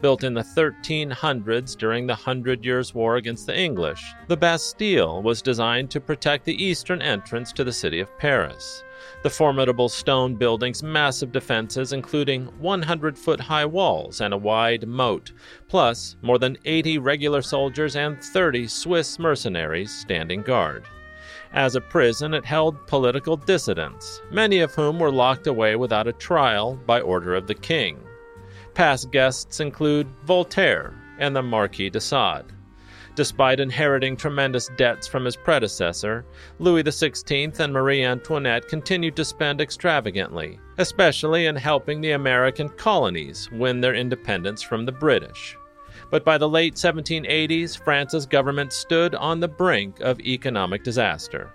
Built in the 1300s during the Hundred Years' War against the English, the Bastille was designed to protect the eastern entrance to the city of Paris. The formidable stone building's massive defenses, including 100 foot high walls and a wide moat, plus more than 80 regular soldiers and 30 Swiss mercenaries standing guard. As a prison, it held political dissidents, many of whom were locked away without a trial by order of the king. Past guests include Voltaire and the Marquis de Sade. Despite inheriting tremendous debts from his predecessor, Louis XVI and Marie Antoinette continued to spend extravagantly, especially in helping the American colonies win their independence from the British. But by the late 1780s, France's government stood on the brink of economic disaster.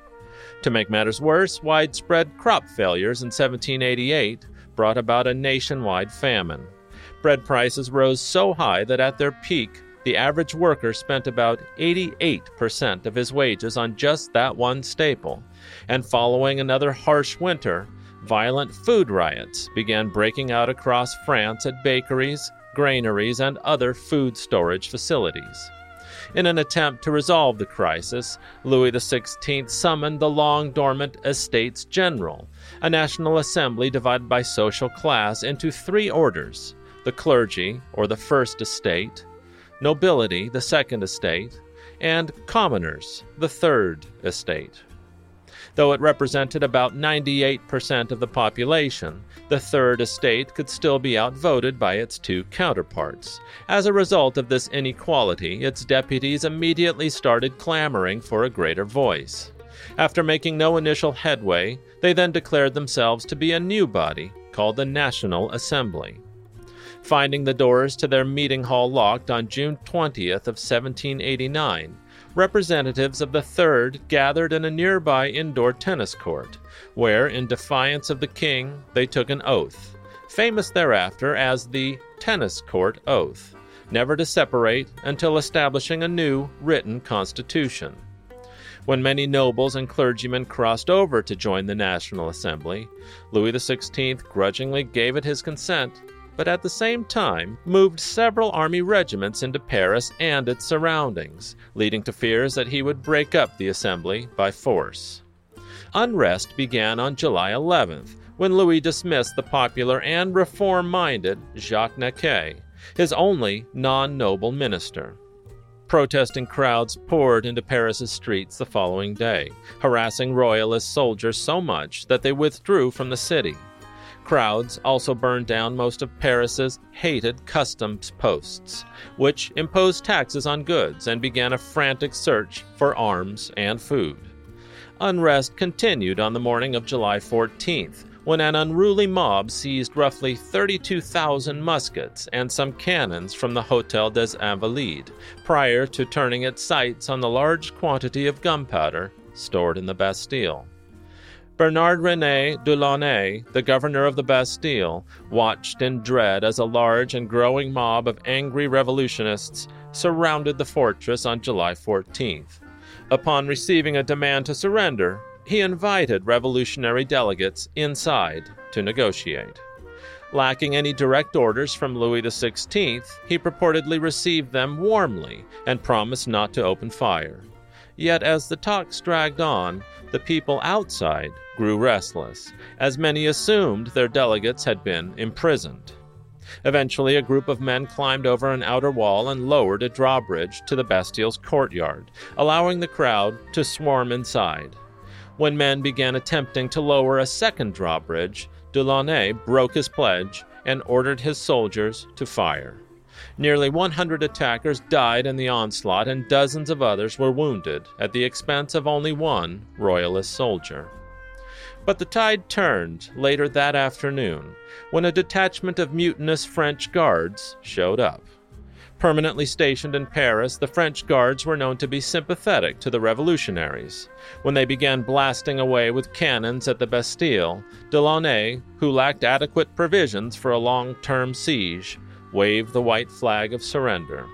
To make matters worse, widespread crop failures in 1788 brought about a nationwide famine bread prices rose so high that at their peak, the average worker spent about 88% of his wages on just that one staple. And following another harsh winter, violent food riots began breaking out across France at bakeries, granaries, and other food storage facilities. In an attempt to resolve the crisis, Louis XVI summoned the long dormant Estates General, a national assembly divided by social class into three orders the clergy, or the first estate, nobility, the second estate, and commoners, the third estate. Though it represented about 98% of the population, the third estate could still be outvoted by its two counterparts. As a result of this inequality, its deputies immediately started clamoring for a greater voice. After making no initial headway, they then declared themselves to be a new body called the National Assembly finding the doors to their meeting hall locked on June 20th of 1789. Representatives of the Third gathered in a nearby indoor tennis court, where, in defiance of the king, they took an oath, famous thereafter as the Tennis Court Oath, never to separate until establishing a new written constitution. When many nobles and clergymen crossed over to join the National Assembly, Louis XVI grudgingly gave it his consent but at the same time moved several army regiments into Paris and its surroundings, leading to fears that he would break up the assembly by force. Unrest began on July 11th when Louis dismissed the popular and reform minded Jacques Necker, his only non noble minister. Protesting crowds poured into Paris's streets the following day, harassing royalist soldiers so much that they withdrew from the city. Crowds also burned down most of Paris's hated customs posts, which imposed taxes on goods and began a frantic search for arms and food. Unrest continued on the morning of July 14th, when an unruly mob seized roughly 32,000 muskets and some cannons from the Hotel des Invalides, prior to turning its sights on the large quantity of gunpowder stored in the Bastille. Bernard René Delaunay, the governor of the Bastille, watched in dread as a large and growing mob of angry revolutionists surrounded the fortress on July 14th. Upon receiving a demand to surrender, he invited revolutionary delegates inside to negotiate. Lacking any direct orders from Louis XVI, he purportedly received them warmly and promised not to open fire. Yet, as the talks dragged on, the people outside grew restless, as many assumed their delegates had been imprisoned. Eventually, a group of men climbed over an outer wall and lowered a drawbridge to the Bastille's courtyard, allowing the crowd to swarm inside. When men began attempting to lower a second drawbridge, Delaunay broke his pledge and ordered his soldiers to fire. Nearly 100 attackers died in the onslaught, and dozens of others were wounded at the expense of only one Royalist soldier. But the tide turned later that afternoon when a detachment of mutinous French guards showed up. Permanently stationed in Paris, the French guards were known to be sympathetic to the revolutionaries. When they began blasting away with cannons at the Bastille, Delaunay, who lacked adequate provisions for a long term siege, waved the white flag of surrender.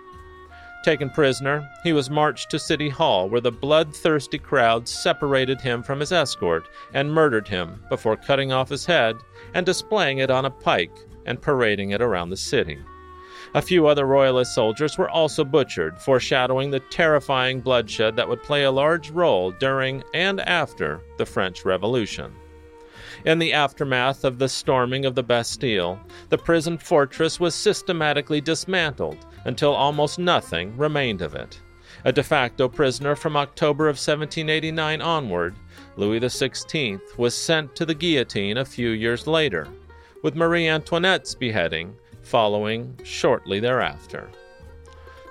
Taken prisoner, he was marched to City Hall, where the bloodthirsty crowd separated him from his escort and murdered him before cutting off his head and displaying it on a pike and parading it around the city. A few other Royalist soldiers were also butchered, foreshadowing the terrifying bloodshed that would play a large role during and after the French Revolution. In the aftermath of the storming of the Bastille, the prison fortress was systematically dismantled until almost nothing remained of it. A de facto prisoner from October of 1789 onward, Louis XVI was sent to the guillotine a few years later, with Marie Antoinette's beheading following shortly thereafter.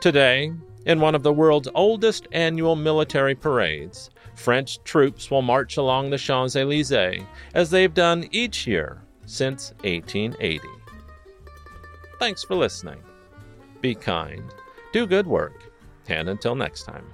Today, in one of the world's oldest annual military parades, French troops will march along the Champs Elysees as they've done each year since 1880. Thanks for listening. Be kind, do good work, and until next time.